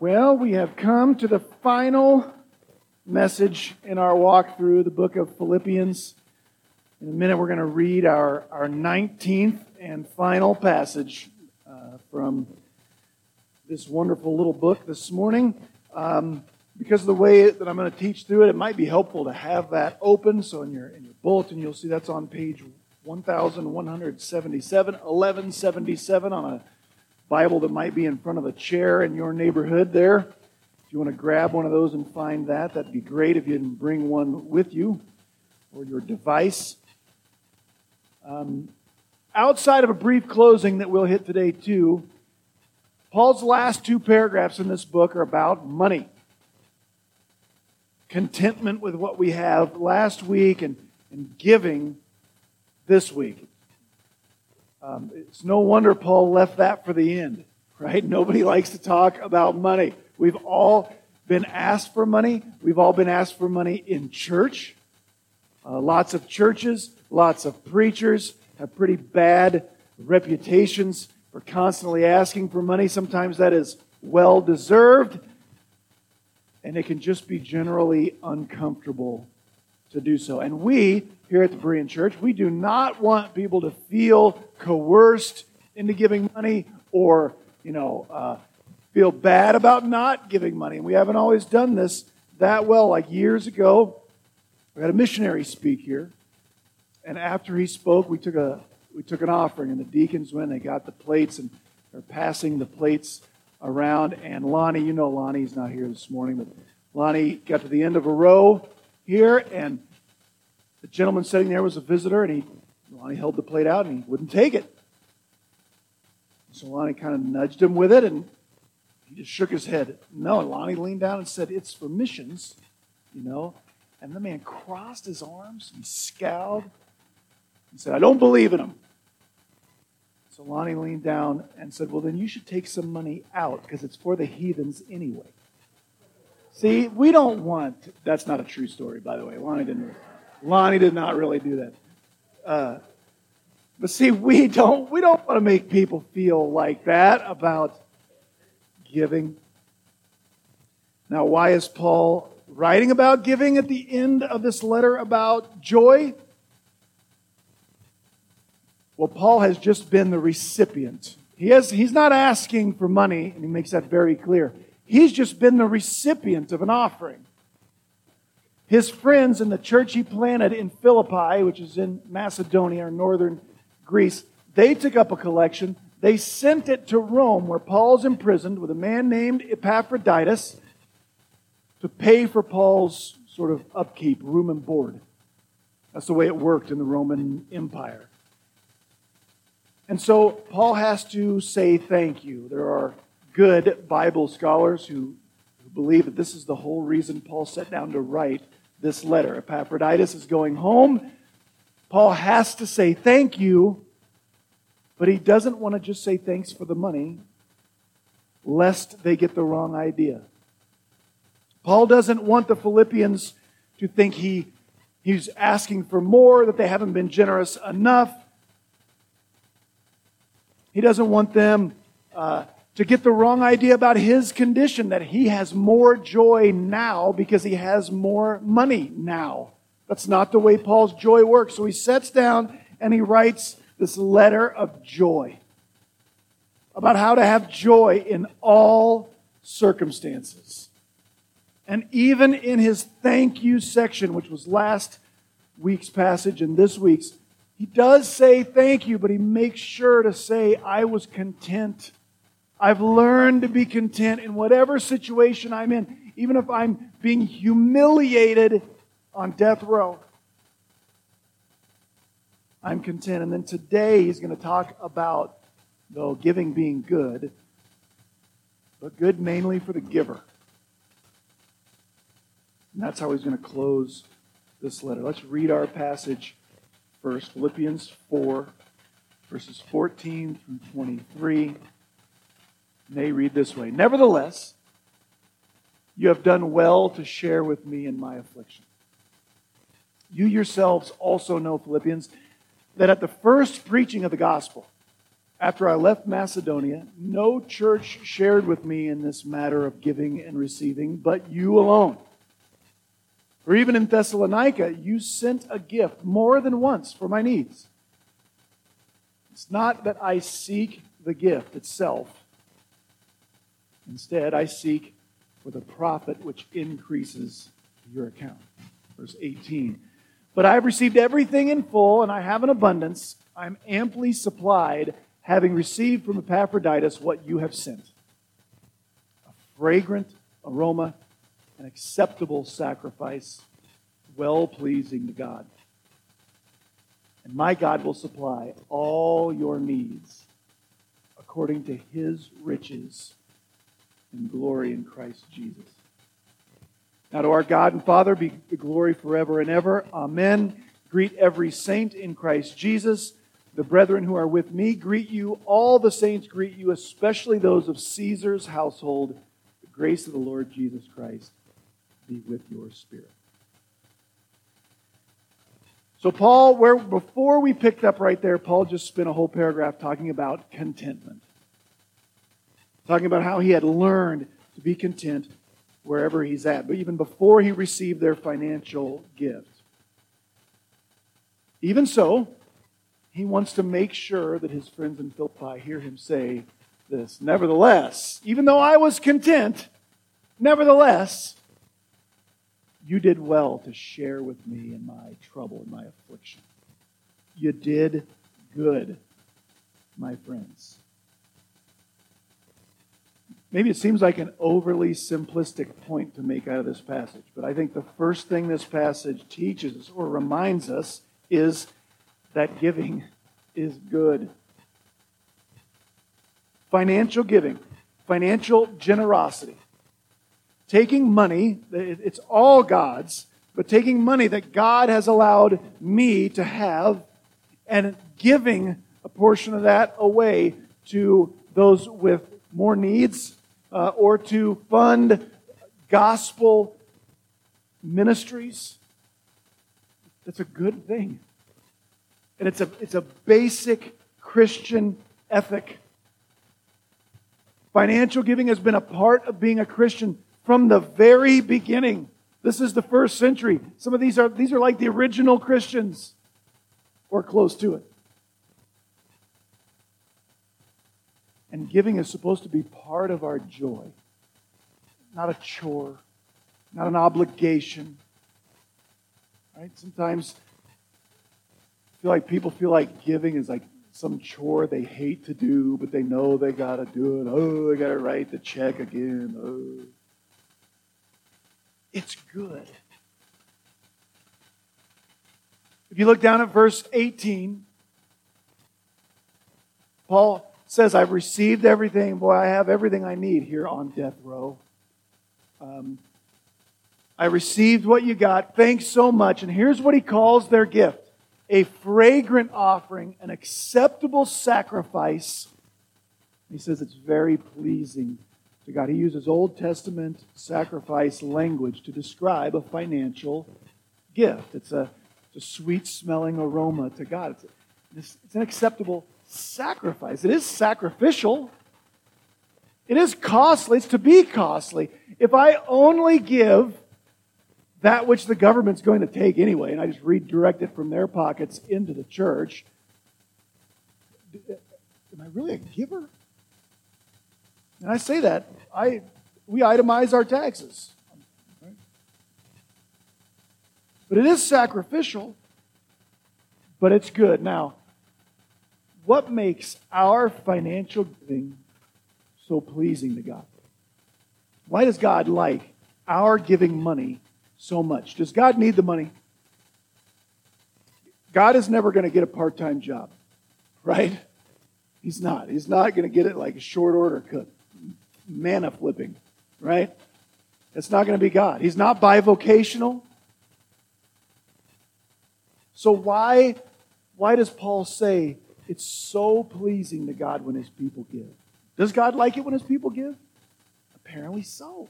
Well, we have come to the final message in our walk through the book of Philippians. In a minute, we're going to read our, our 19th and final passage uh, from this wonderful little book this morning. Um, because of the way that I'm going to teach through it, it might be helpful to have that open. So in your, in your bulletin, you'll see that's on page 1177, 1177 on a Bible that might be in front of a chair in your neighborhood there. If you want to grab one of those and find that, that'd be great if you didn't bring one with you or your device. Um, outside of a brief closing that we'll hit today, too, Paul's last two paragraphs in this book are about money. Contentment with what we have last week and, and giving this week. Um, it's no wonder Paul left that for the end, right? Nobody likes to talk about money. We've all been asked for money. We've all been asked for money in church. Uh, lots of churches, lots of preachers have pretty bad reputations for constantly asking for money. Sometimes that is well deserved, and it can just be generally uncomfortable to do so. And we, here at the Berean Church, we do not want people to feel coerced into giving money or, you know, uh, feel bad about not giving money. And we haven't always done this that well. Like years ago, we had a missionary speak here. And after he spoke, we took a we took an offering, and the deacons went. They got the plates, and they're passing the plates around. And Lonnie, you know Lonnie's not here this morning, but Lonnie got to the end of a row here, and the gentleman sitting there was a visitor, and he Lonnie held the plate out, and he wouldn't take it. So Lonnie kind of nudged him with it, and he just shook his head. No, and Lonnie leaned down and said, It's for missions, you know. And the man crossed his arms, he scowled, and said, I don't believe in him. So Lonnie leaned down and said, Well, then you should take some money out because it's for the heathens anyway. See, we don't want, that's not a true story, by the way. Lonnie didn't, Lonnie did not really do that. Uh, but see, we don't, we don't want to make people feel like that about giving. Now, why is Paul writing about giving at the end of this letter about joy? Well, Paul has just been the recipient. He has, he's not asking for money, and he makes that very clear. He's just been the recipient of an offering. His friends in the church he planted in Philippi, which is in Macedonia or northern Greece, they took up a collection. They sent it to Rome, where Paul's imprisoned with a man named Epaphroditus to pay for Paul's sort of upkeep, room and board. That's the way it worked in the Roman Empire. And so Paul has to say thank you. There are good Bible scholars who, who believe that this is the whole reason Paul sat down to write this letter. Epaphroditus is going home. Paul has to say thank you, but he doesn't want to just say thanks for the money, lest they get the wrong idea. Paul doesn't want the Philippians to think he, he's asking for more, that they haven't been generous enough. He doesn't want them uh, to get the wrong idea about his condition, that he has more joy now because he has more money now. That's not the way Paul's joy works. So he sets down and he writes this letter of joy about how to have joy in all circumstances. And even in his thank you section, which was last week's passage and this week's, he does say thank you, but he makes sure to say, I was content. I've learned to be content in whatever situation I'm in, even if I'm being humiliated on death row. I'm content. And then today he's going to talk about, though, giving being good, but good mainly for the giver. And that's how he's going to close this letter. Let's read our passage first Philippians 4, verses 14 through 23. They read this way Nevertheless, you have done well to share with me in my affliction. You yourselves also know, Philippians, that at the first preaching of the gospel, after I left Macedonia, no church shared with me in this matter of giving and receiving, but you alone. Or even in Thessalonica, you sent a gift more than once for my needs. It's not that I seek the gift itself. Instead, I seek for the profit which increases your account. Verse 18. But I have received everything in full, and I have an abundance. I am amply supplied, having received from Epaphroditus what you have sent a fragrant aroma, an acceptable sacrifice, well pleasing to God. And my God will supply all your needs according to his riches and glory in Christ Jesus. Now, to our God and Father be the glory forever and ever. Amen. Greet every saint in Christ Jesus. The brethren who are with me greet you. All the saints greet you, especially those of Caesar's household. The grace of the Lord Jesus Christ be with your spirit. So, Paul, where before we picked up right there, Paul just spent a whole paragraph talking about contentment talking about how he had learned to be content wherever he's at, but even before he received their financial gift. Even so, he wants to make sure that his friends in Philippi hear him say this. Nevertheless, even though I was content, nevertheless, you did well to share with me in my trouble and my affliction. You did good, my friends. Maybe it seems like an overly simplistic point to make out of this passage, but I think the first thing this passage teaches or reminds us is that giving is good. Financial giving, financial generosity, taking money, it's all God's, but taking money that God has allowed me to have and giving a portion of that away to those with more needs uh, or to fund gospel ministries. That's a good thing. And it's a, it's a basic Christian ethic. Financial giving has been a part of being a Christian from the very beginning. This is the first century. Some of these are these are like the original Christians or close to it. And giving is supposed to be part of our joy, not a chore, not an obligation. Right? Sometimes I feel like people feel like giving is like some chore they hate to do, but they know they got to do it. Oh, I got to write the check again. Oh. It's good. If you look down at verse 18, Paul says, I've received everything. Boy, I have everything I need here on death row. Um, I received what you got. Thanks so much. And here's what he calls their gift a fragrant offering, an acceptable sacrifice. He says it's very pleasing to God. He uses Old Testament sacrifice language to describe a financial gift. It's a, it's a sweet smelling aroma to God. It's, it's an acceptable sacrifice. It is sacrificial. It is costly. It's to be costly. If I only give that which the government's going to take anyway, and I just redirect it from their pockets into the church, am I really a giver? And I say that I we itemize our taxes. But it is sacrificial, but it's good. Now, what makes our financial giving so pleasing to God? Why does God like our giving money so much? Does God need the money? God is never going to get a part time job, right? He's not. He's not going to get it like a short order cook, manna flipping, right? It's not going to be God. He's not bivocational. So why, why does Paul say it's so pleasing to God when his people give. Does God like it when his people give? Apparently so.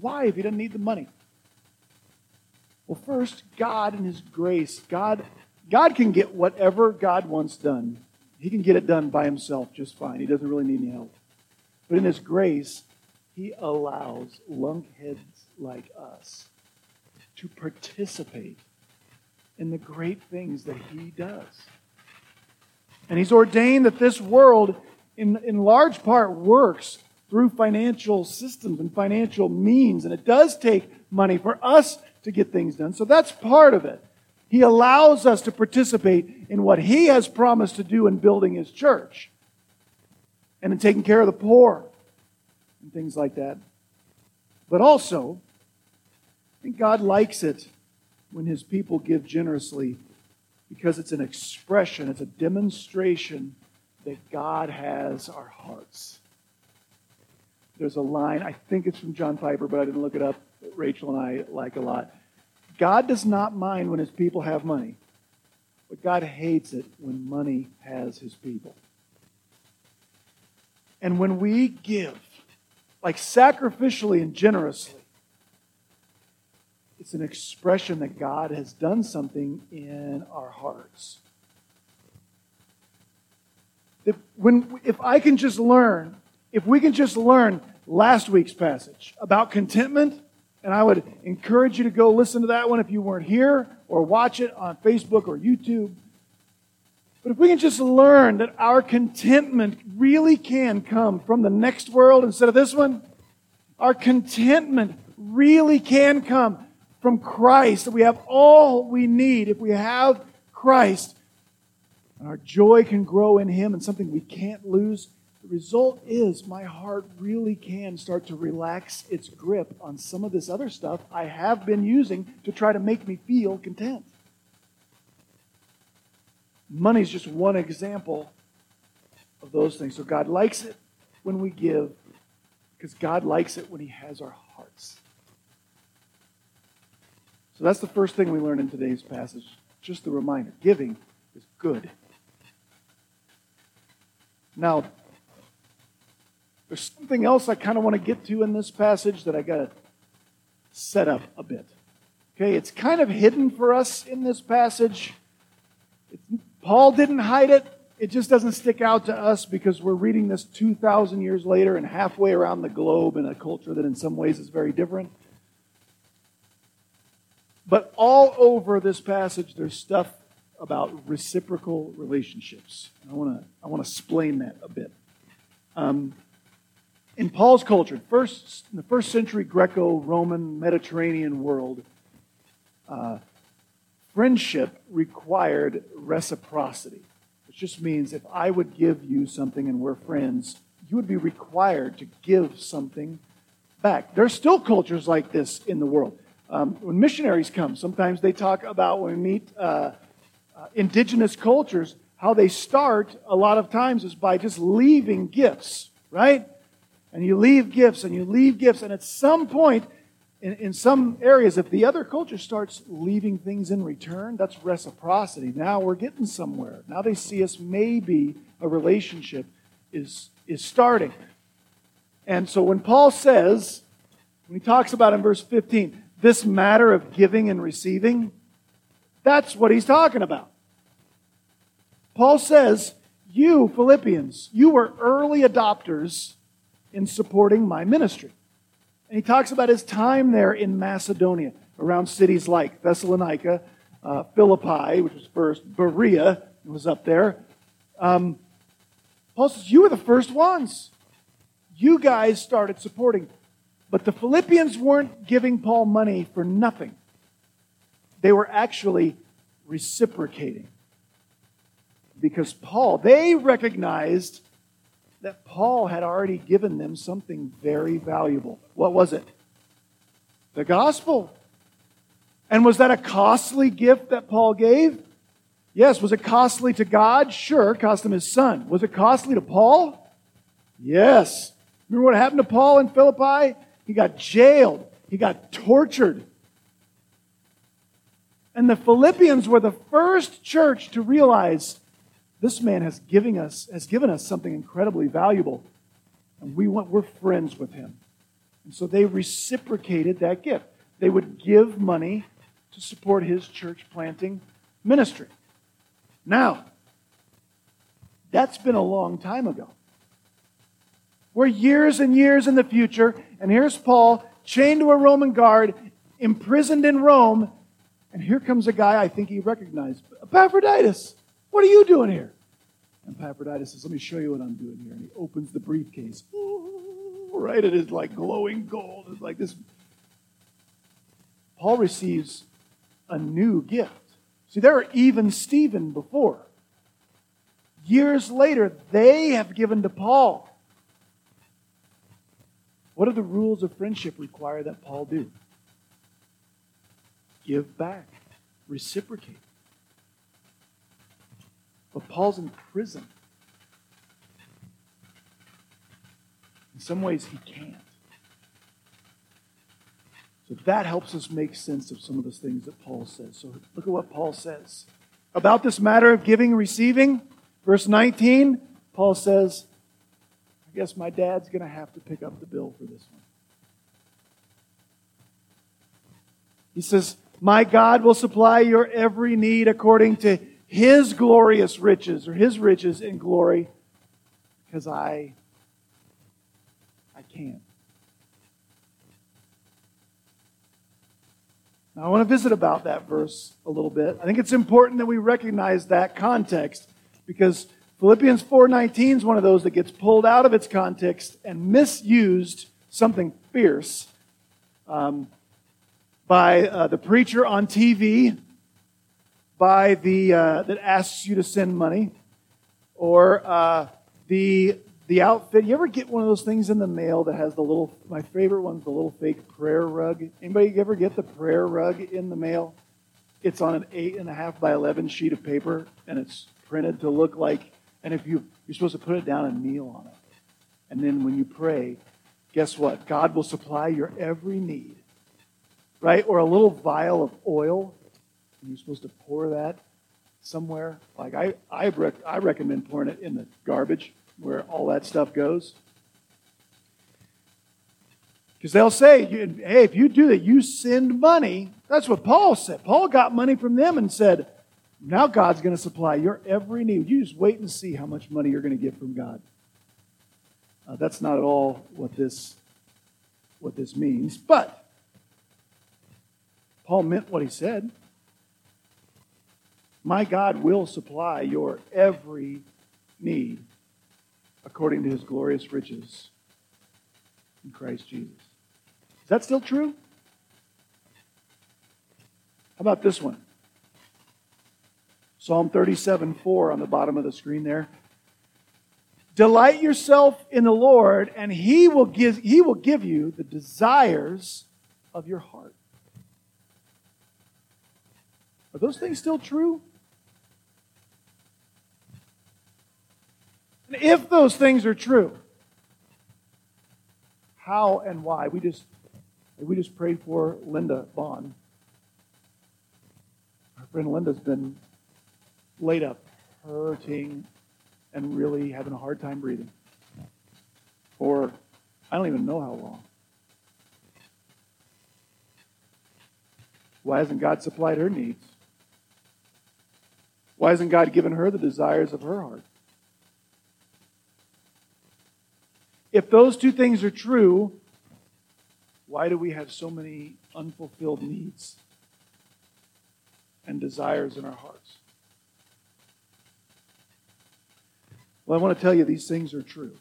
Why if he doesn't need the money? Well, first, God and his grace. God, God can get whatever God wants done. He can get it done by himself just fine. He doesn't really need any help. But in His grace, He allows lunkheads like us to participate in the great things that He does. And He's ordained that this world, in, in large part, works through financial systems and financial means. And it does take money for us to get things done. So that's part of it. He allows us to participate in what He has promised to do in building His church and in taking care of the poor and things like that. But also, I think God likes it when His people give generously because it's an expression, it's a demonstration that God has our hearts. There's a line, I think it's from John Piper, but I didn't look it up, Rachel and I like a lot. God does not mind when his people have money, but God hates it when money has his people. And when we give, like sacrificially and generously, it's an expression that God has done something in our hearts. If, when, if I can just learn, if we can just learn last week's passage about contentment, and I would encourage you to go listen to that one if you weren't here, or watch it on Facebook or YouTube. But if we can just learn that our contentment really can come from the next world instead of this one, our contentment really can come from Christ, that we have all we need if we have Christ. And our joy can grow in Him and something we can't lose. The result is my heart really can start to relax its grip on some of this other stuff I have been using to try to make me feel content. Money is just one example of those things. So God likes it when we give because God likes it when He has our hearts. So that's the first thing we learn in today's passage. Just a reminder giving is good. Now, there's something else I kind of want to get to in this passage that I got to set up a bit. Okay, it's kind of hidden for us in this passage. It's, Paul didn't hide it. It just doesn't stick out to us because we're reading this 2,000 years later and halfway around the globe in a culture that in some ways is very different. But all over this passage, there's stuff about reciprocal relationships. I want to I want to explain that a bit. Um, in Paul's culture, first in the first century Greco-Roman Mediterranean world, uh, friendship required reciprocity, which just means if I would give you something and we're friends, you would be required to give something back. There are still cultures like this in the world. Um, when missionaries come, sometimes they talk about when we meet uh, uh, indigenous cultures, how they start a lot of times is by just leaving gifts, right? And you leave gifts and you leave gifts, and at some point, in, in some areas, if the other culture starts leaving things in return, that's reciprocity. Now we're getting somewhere. Now they see us maybe a relationship is, is starting. And so when Paul says, when he talks about in verse 15, this matter of giving and receiving, that's what he's talking about. Paul says, You, Philippians, you were early adopters in supporting my ministry. And he talks about his time there in Macedonia, around cities like Thessalonica, uh, Philippi, which was first, Berea was up there. Um, Paul says, You were the first ones. You guys started supporting but the Philippians weren't giving Paul money for nothing. They were actually reciprocating. Because Paul, they recognized that Paul had already given them something very valuable. What was it? The gospel. And was that a costly gift that Paul gave? Yes. Was it costly to God? Sure. Cost him his son. Was it costly to Paul? Yes. Remember what happened to Paul in Philippi? He got jailed. He got tortured. And the Philippians were the first church to realize this man has given us, has given us something incredibly valuable. And we want, we're friends with him. And so they reciprocated that gift. They would give money to support his church planting ministry. Now, That's been a long time ago. We're years and years in the future, and here's Paul chained to a Roman guard, imprisoned in Rome, and here comes a guy I think he recognized Epaphroditus, what are you doing here? And Epaphroditus says, Let me show you what I'm doing here. And he opens the briefcase. right? It is like glowing gold. It's like this. Paul receives a new gift. See, there were even Stephen before. Years later, they have given to Paul. What do the rules of friendship require that Paul do? Give back, reciprocate. But Paul's in prison. In some ways, he can't. So that helps us make sense of some of the things that Paul says. So look at what Paul says. About this matter of giving and receiving, verse 19, Paul says, guess my dad's going to have to pick up the bill for this one. He says, My God will supply your every need according to his glorious riches or his riches in glory because I I can't. Now I want to visit about that verse a little bit. I think it's important that we recognize that context because Philippians 4:19 is one of those that gets pulled out of its context and misused something fierce um, by uh, the preacher on TV by the uh, that asks you to send money, or uh, the the outfit. You ever get one of those things in the mail that has the little? My favorite one's the little fake prayer rug. Anybody ever get the prayer rug in the mail? It's on an eight and a half by eleven sheet of paper, and it's printed to look like. And if you you're supposed to put it down and kneel on it, and then when you pray, guess what? God will supply your every need, right? Or a little vial of oil and you're supposed to pour that somewhere. Like I, I, rec- I recommend pouring it in the garbage where all that stuff goes. Because they'll say, hey, if you do that, you send money. That's what Paul said. Paul got money from them and said, now God's going to supply your every need. You just wait and see how much money you're going to get from God. Uh, that's not at all what this, what this means. But Paul meant what he said. My God will supply your every need according to his glorious riches in Christ Jesus. Is that still true? How about this one? Psalm 37 4 on the bottom of the screen there. Delight yourself in the Lord, and he will give, he will give you the desires of your heart. Are those things still true? And if those things are true, how and why? We just we just prayed for Linda Bond. Our friend Linda's been laid up, hurting, and really having a hard time breathing. For I don't even know how long. Why hasn't God supplied her needs? Why hasn't God given her the desires of her heart? If those two things are true, why do we have so many unfulfilled needs and desires in our hearts? Well, I want to tell you these things are true.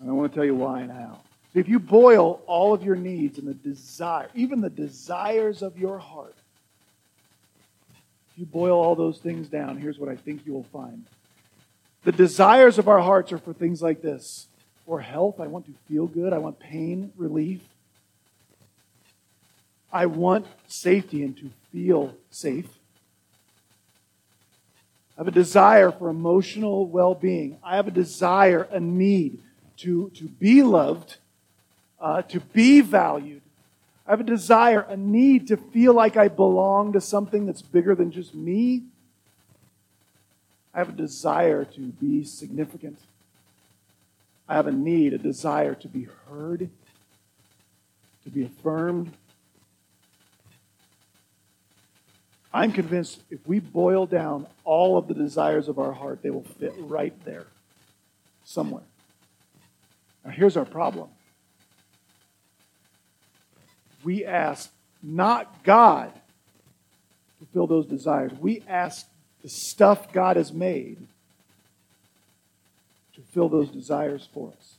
And I want to tell you why and how. If you boil all of your needs and the desire, even the desires of your heart, if you boil all those things down, here's what I think you will find. The desires of our hearts are for things like this for health, I want to feel good, I want pain relief. I want safety and to feel safe. I have a desire for emotional well being. I have a desire, a need to, to be loved, uh, to be valued. I have a desire, a need to feel like I belong to something that's bigger than just me I have a desire to be significant. I have a need, a desire to be heard, to be affirmed. I'm convinced if we boil down all of the desires of our heart, they will fit right there somewhere. Now, here's our problem we ask not God to fill those desires, we ask the stuff God has made to fill those desires for us.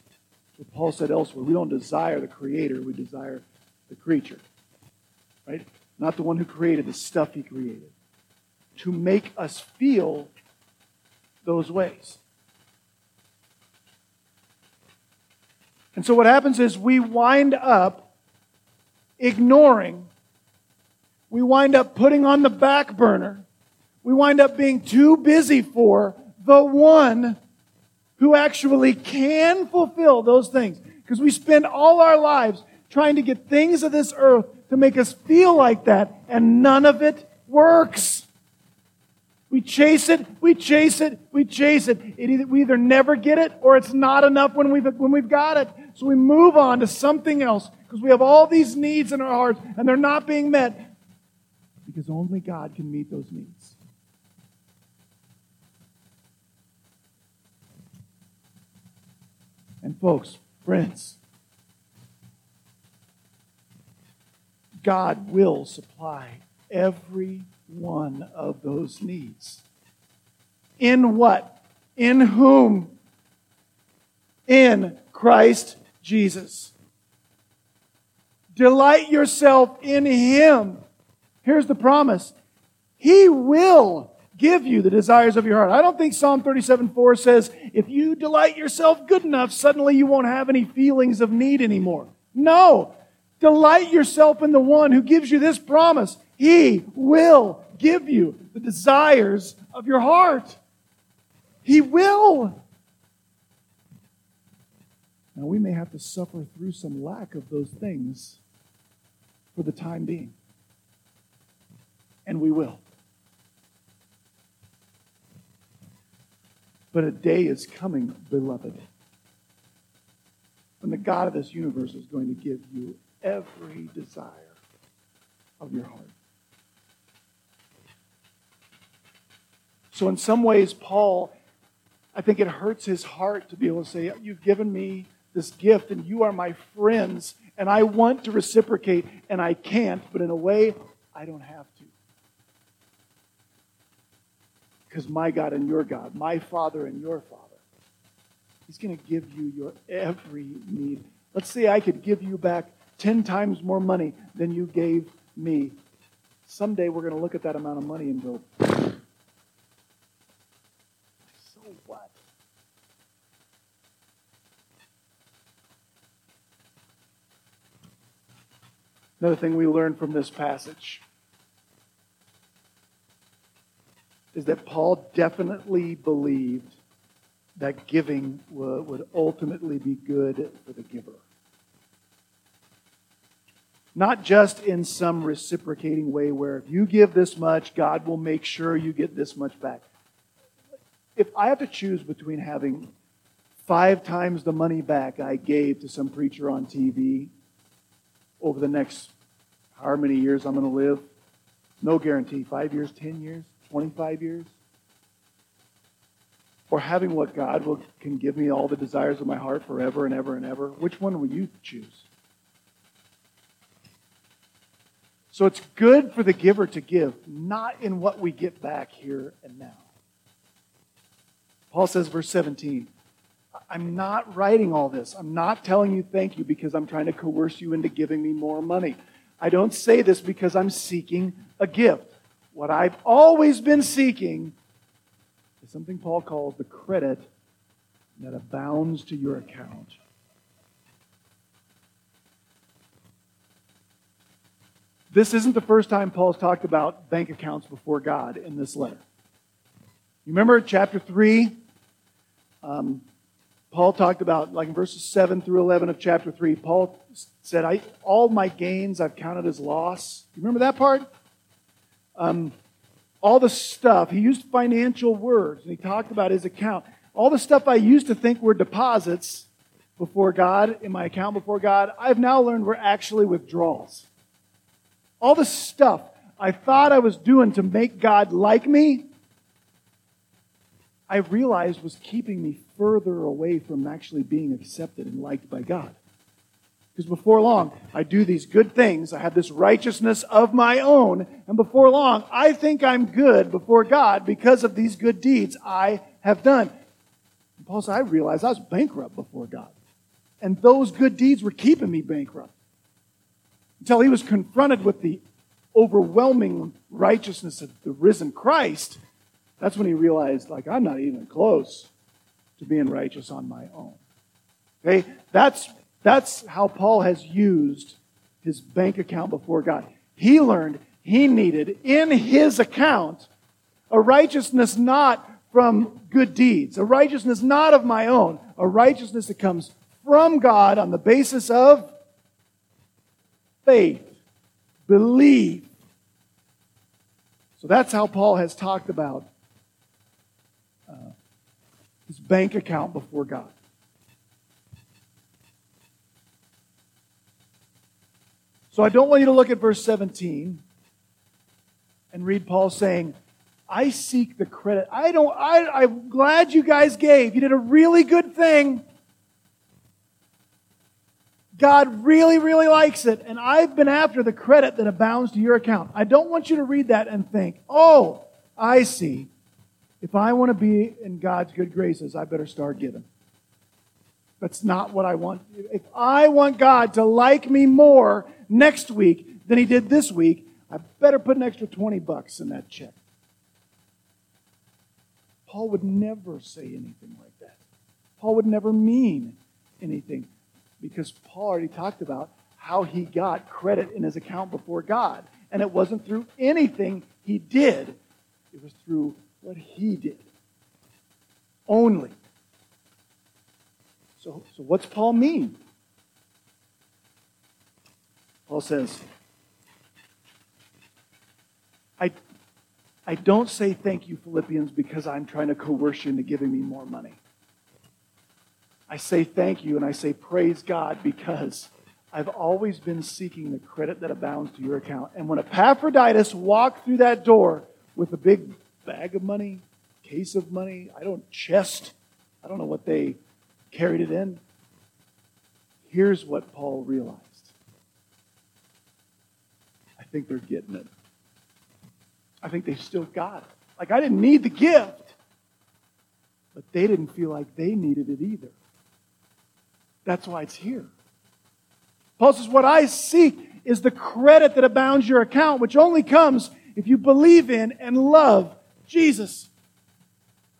So Paul said elsewhere, we don't desire the creator, we desire the creature. Right? Not the one who created the stuff he created. To make us feel those ways. And so what happens is we wind up ignoring, we wind up putting on the back burner, we wind up being too busy for the one who actually can fulfill those things. Because we spend all our lives trying to get things of this earth to make us feel like that, and none of it works. We chase it, we chase it, we chase it. it either, we either never get it or it's not enough when we've, when we've got it. So we move on to something else because we have all these needs in our hearts and they're not being met because only God can meet those needs. And folks, friends, God will supply every one of those needs. In what? In whom? In Christ Jesus. Delight yourself in Him. Here's the promise He will give you the desires of your heart. I don't think Psalm 37 4 says, if you delight yourself good enough, suddenly you won't have any feelings of need anymore. No. Delight yourself in the one who gives you this promise. He will give you the desires of your heart. He will. Now, we may have to suffer through some lack of those things for the time being. And we will. But a day is coming, beloved, when the God of this universe is going to give you every desire of your heart. So, in some ways, Paul, I think it hurts his heart to be able to say, You've given me this gift, and you are my friends, and I want to reciprocate, and I can't, but in a way, I don't have to. Because my God and your God, my Father and your Father, He's going to give you your every need. Let's say I could give you back 10 times more money than you gave me. Someday we're going to look at that amount of money and go, so what? Another thing we learn from this passage is that Paul definitely believed that giving would ultimately be good for the giver. Not just in some reciprocating way where if you give this much, God will make sure you get this much back. If I have to choose between having five times the money back I gave to some preacher on TV over the next however many years I'm going to live. No guarantee. Five years, 10 years, 25 years. Or having what God will, can give me all the desires of my heart forever and ever and ever. Which one will you choose? So it's good for the giver to give, not in what we get back here and now. Paul says, verse 17, I'm not writing all this. I'm not telling you thank you because I'm trying to coerce you into giving me more money. I don't say this because I'm seeking a gift. What I've always been seeking is something Paul calls the credit that abounds to your account. This isn't the first time Paul's talked about bank accounts before God in this letter. You remember chapter 3? Um, Paul talked about, like in verses 7 through 11 of chapter 3, Paul said, I, All my gains I've counted as loss. You remember that part? Um, all the stuff, he used financial words, and he talked about his account. All the stuff I used to think were deposits before God, in my account before God, I've now learned were actually withdrawals. All the stuff I thought I was doing to make God like me, I realized was keeping me further away from actually being accepted and liked by God. Because before long, I do these good things. I have this righteousness of my own. And before long, I think I'm good before God because of these good deeds I have done. And Paul said, I realized I was bankrupt before God. And those good deeds were keeping me bankrupt. Until he was confronted with the overwhelming righteousness of the risen Christ. That's when he realized, like, I'm not even close to being righteous on my own. Okay? That's that's how Paul has used his bank account before God. He learned he needed in his account a righteousness not from good deeds, a righteousness not of my own, a righteousness that comes from God on the basis of faith, believe. So that's how Paul has talked about uh, his bank account before God. So I don't want you to look at verse 17 and read Paul saying, I seek the credit. I don't, I, I'm glad you guys gave. You did a really good thing. God really, really likes it, and I've been after the credit that abounds to your account. I don't want you to read that and think, oh, I see. If I want to be in God's good graces, I better start giving. That's not what I want. If I want God to like me more, next week than he did this week, I better put an extra 20 bucks in that check. Paul would never say anything like that. Paul would never mean anything because Paul already talked about how he got credit in his account before God. And it wasn't through anything he did, it was through what he did. Only. So, so what's Paul mean? Paul says, I, I don't say thank you, Philippians, because I'm trying to coerce you into giving me more money. I say thank you and I say praise God because I've always been seeking the credit that abounds to your account. And when Epaphroditus walked through that door with a big bag of money, case of money, I don't chest, I don't know what they carried it in. Here's what Paul realized I think they're getting it. I think they still got it. Like, I didn't need the gift, but they didn't feel like they needed it either. That's why it's here. Paul says, What I seek is the credit that abounds your account, which only comes if you believe in and love Jesus.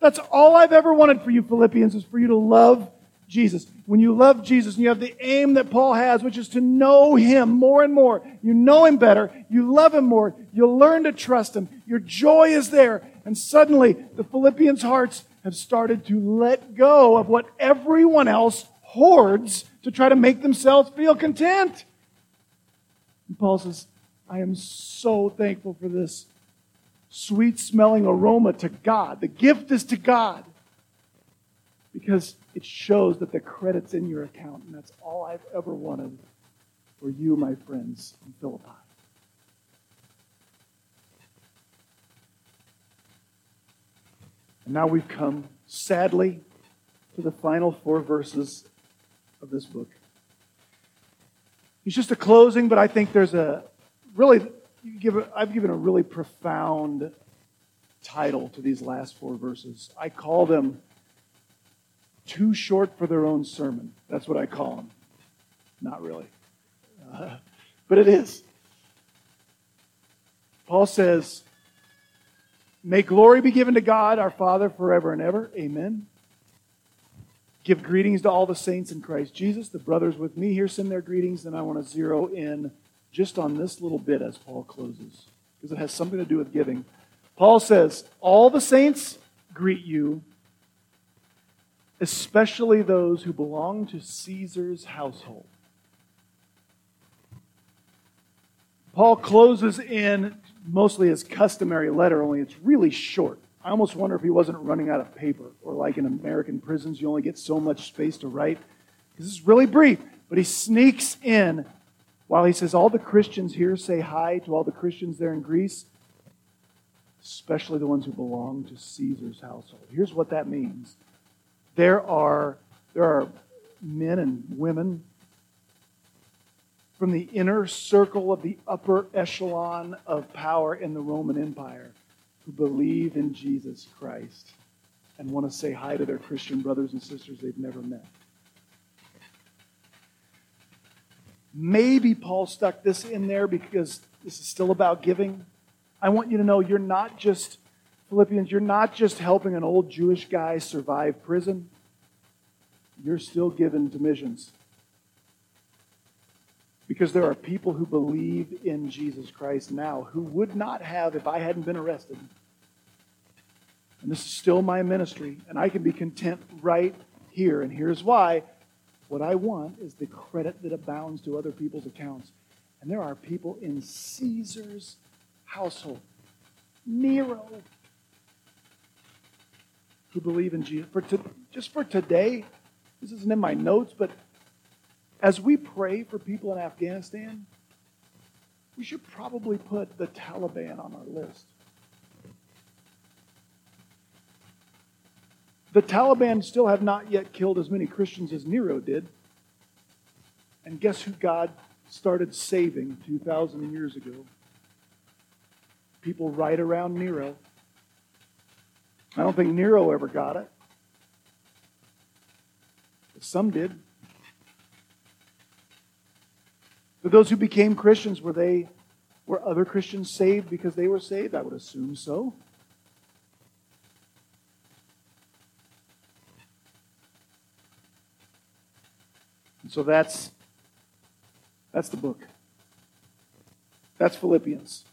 That's all I've ever wanted for you, Philippians, is for you to love Jesus. When you love Jesus and you have the aim that Paul has, which is to know him more and more, you know him better, you love him more, you'll learn to trust him, your joy is there, and suddenly the Philippians' hearts have started to let go of what everyone else hoards to try to make themselves feel content. And Paul says, I am so thankful for this sweet smelling aroma to God. The gift is to God because it shows that the credit's in your account, and that's all I've ever wanted for you, my friends in Philippi. And now we've come, sadly, to the final four verses of this book. It's just a closing, but I think there's a really, give I've given a really profound title to these last four verses. I call them too short for their own sermon. That's what I call them. Not really. Uh, but it is. Paul says, May glory be given to God, our Father, forever and ever. Amen. Give greetings to all the saints in Christ Jesus. The brothers with me here send their greetings, and I want to zero in just on this little bit as Paul closes, because it has something to do with giving. Paul says, All the saints greet you especially those who belong to Caesar's household. Paul closes in mostly his customary letter, only it's really short. I almost wonder if he wasn't running out of paper, or like in American prisons, you only get so much space to write. This is really brief, but he sneaks in While he says all the Christians here say hi to all the Christians there in Greece, especially the ones who belong to Caesar's household. Here's what that means. There are, there are men and women from the inner circle of the upper echelon of power in the Roman Empire who believe in Jesus Christ and want to say hi to their Christian brothers and sisters they've never met. Maybe Paul stuck this in there because this is still about giving. I want you to know you're not just, Philippians, you're not just helping an old Jewish guy survive prison. You're still given to missions. Because there are people who believe in Jesus Christ now who would not have if I hadn't been arrested. And this is still my ministry, and I can be content right here. And here's why. What I want is the credit that abounds to other people's accounts. And there are people in Caesar's household, Nero, who believe in Jesus. For to, just for today, this isn't in my notes, but as we pray for people in Afghanistan, we should probably put the Taliban on our list. The Taliban still have not yet killed as many Christians as Nero did. And guess who God started saving 2,000 years ago? People right around Nero. I don't think Nero ever got it. But some did. For those who became Christians, were they were other Christians saved because they were saved? I would assume so. And so that's that's the book. That's Philippians.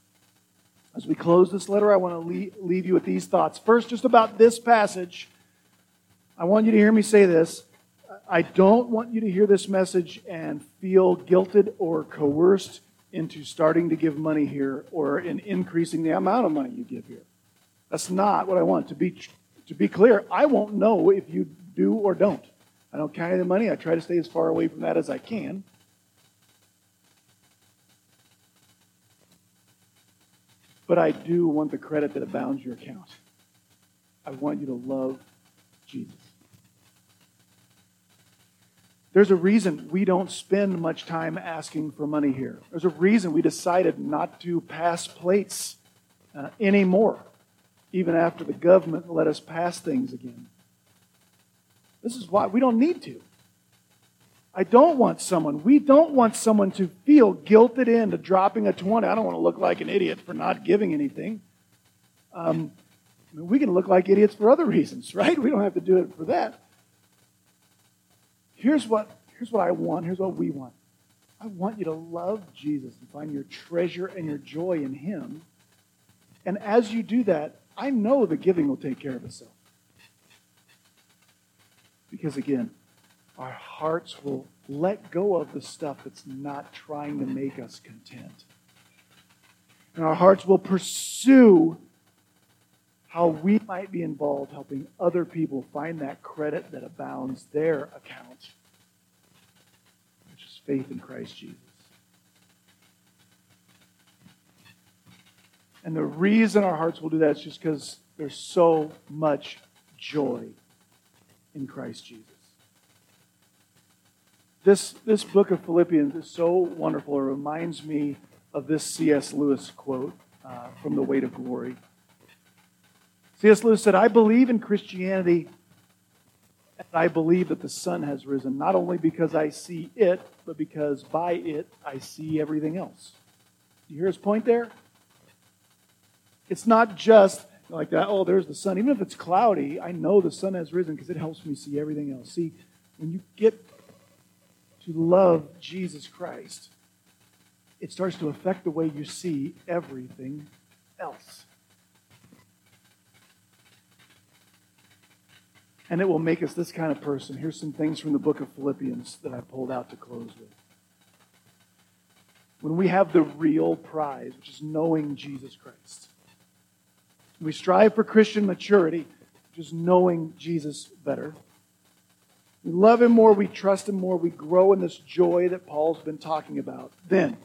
As we close this letter, I want to leave you with these thoughts. First, just about this passage, I want you to hear me say this. I don't want you to hear this message and feel guilted or coerced into starting to give money here or in increasing the amount of money you give here. That's not what I want. To be, to be clear, I won't know if you do or don't. I don't carry the money. I try to stay as far away from that as I can. But I do want the credit that abounds your account. I want you to love Jesus. There's a reason we don't spend much time asking for money here. There's a reason we decided not to pass plates uh, anymore, even after the government let us pass things again. This is why we don't need to. I don't want someone, we don't want someone to feel guilted into dropping a 20. I don't want to look like an idiot for not giving anything. Um, I mean, we can look like idiots for other reasons, right? We don't have to do it for that. Here's what, here's what I want. Here's what we want. I want you to love Jesus and find your treasure and your joy in Him. And as you do that, I know the giving will take care of itself. Because again, our hearts will let go of the stuff that's not trying to make us content. And our hearts will pursue how we might be involved helping other people find that credit that abounds their account, which is faith in Christ Jesus. And the reason our hearts will do that is just because there's so much joy in Christ Jesus. This, this book of Philippians is so wonderful. It reminds me of this C.S. Lewis quote uh, from The Weight of Glory. C.S. Lewis said, I believe in Christianity, and I believe that the sun has risen, not only because I see it, but because by it I see everything else. You hear his point there? It's not just like that, oh, there's the sun. Even if it's cloudy, I know the sun has risen because it helps me see everything else. See, when you get to love Jesus Christ, it starts to affect the way you see everything else. And it will make us this kind of person. Here's some things from the book of Philippians that I pulled out to close with. When we have the real prize, which is knowing Jesus Christ, we strive for Christian maturity, which is knowing Jesus better. we love Him more, we trust Him more, we grow in this joy that Paul's been talking about, then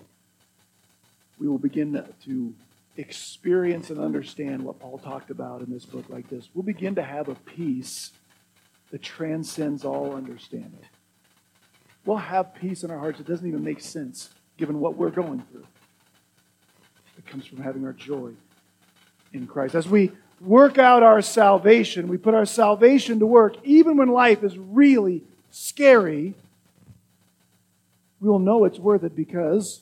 we will begin to experience and understand what Paul talked about in this book like this. We'll begin to have a peace that transcends all understanding. We'll have peace in our hearts that doesn't even make sense given what we're going through. It comes from having our joy in Christ. As we work out our salvation, we put our salvation to work, even when life is really scary, we will know it's worth it because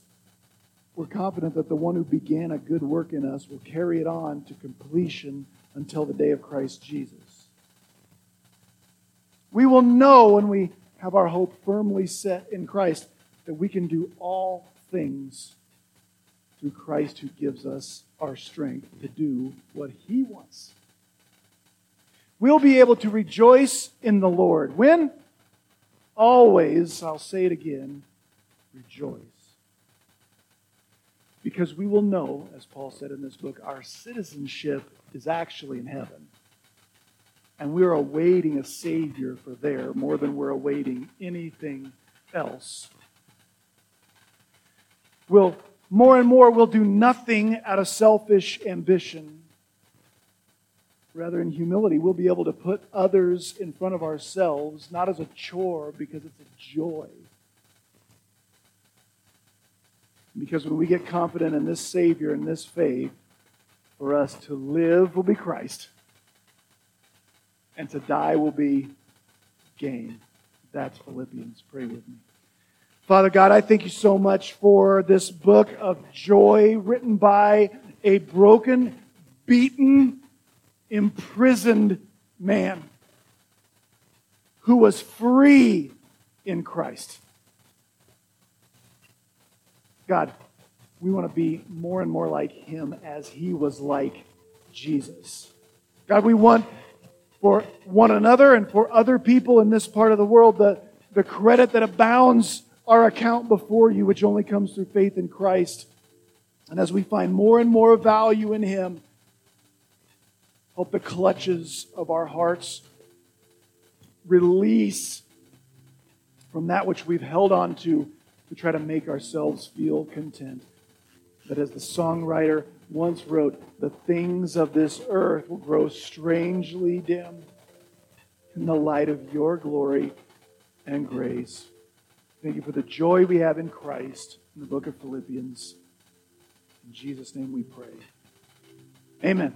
we're confident that the one who began a good work in us will carry it on to completion until the day of Christ Jesus. We will know when we have our hope firmly set in Christ that we can do all things through Christ who gives us our strength to do what he wants. We'll be able to rejoice in the Lord. When? Always, I'll say it again, rejoice. Because we will know, as Paul said in this book, our citizenship is actually in heaven. And we're awaiting a Savior for there more than we're awaiting anything else. We'll more and more we'll do nothing out of selfish ambition. Rather, in humility, we'll be able to put others in front of ourselves, not as a chore, because it's a joy. Because when we get confident in this Savior and this faith, for us to live will be Christ and to die will be gain. That's Philippians. Pray with me. Father God, I thank you so much for this book of joy written by a broken, beaten, imprisoned man who was free in Christ. God, we want to be more and more like him as he was like Jesus. God, we want for one another and for other people in this part of the world the, the credit that abounds our account before you, which only comes through faith in Christ. And as we find more and more value in Him, help the clutches of our hearts release from that which we've held on to to try to make ourselves feel content. That as the songwriter once wrote, the things of this earth will grow strangely dim in the light of your glory and grace. Thank you for the joy we have in Christ in the book of Philippians. In Jesus' name we pray. Amen.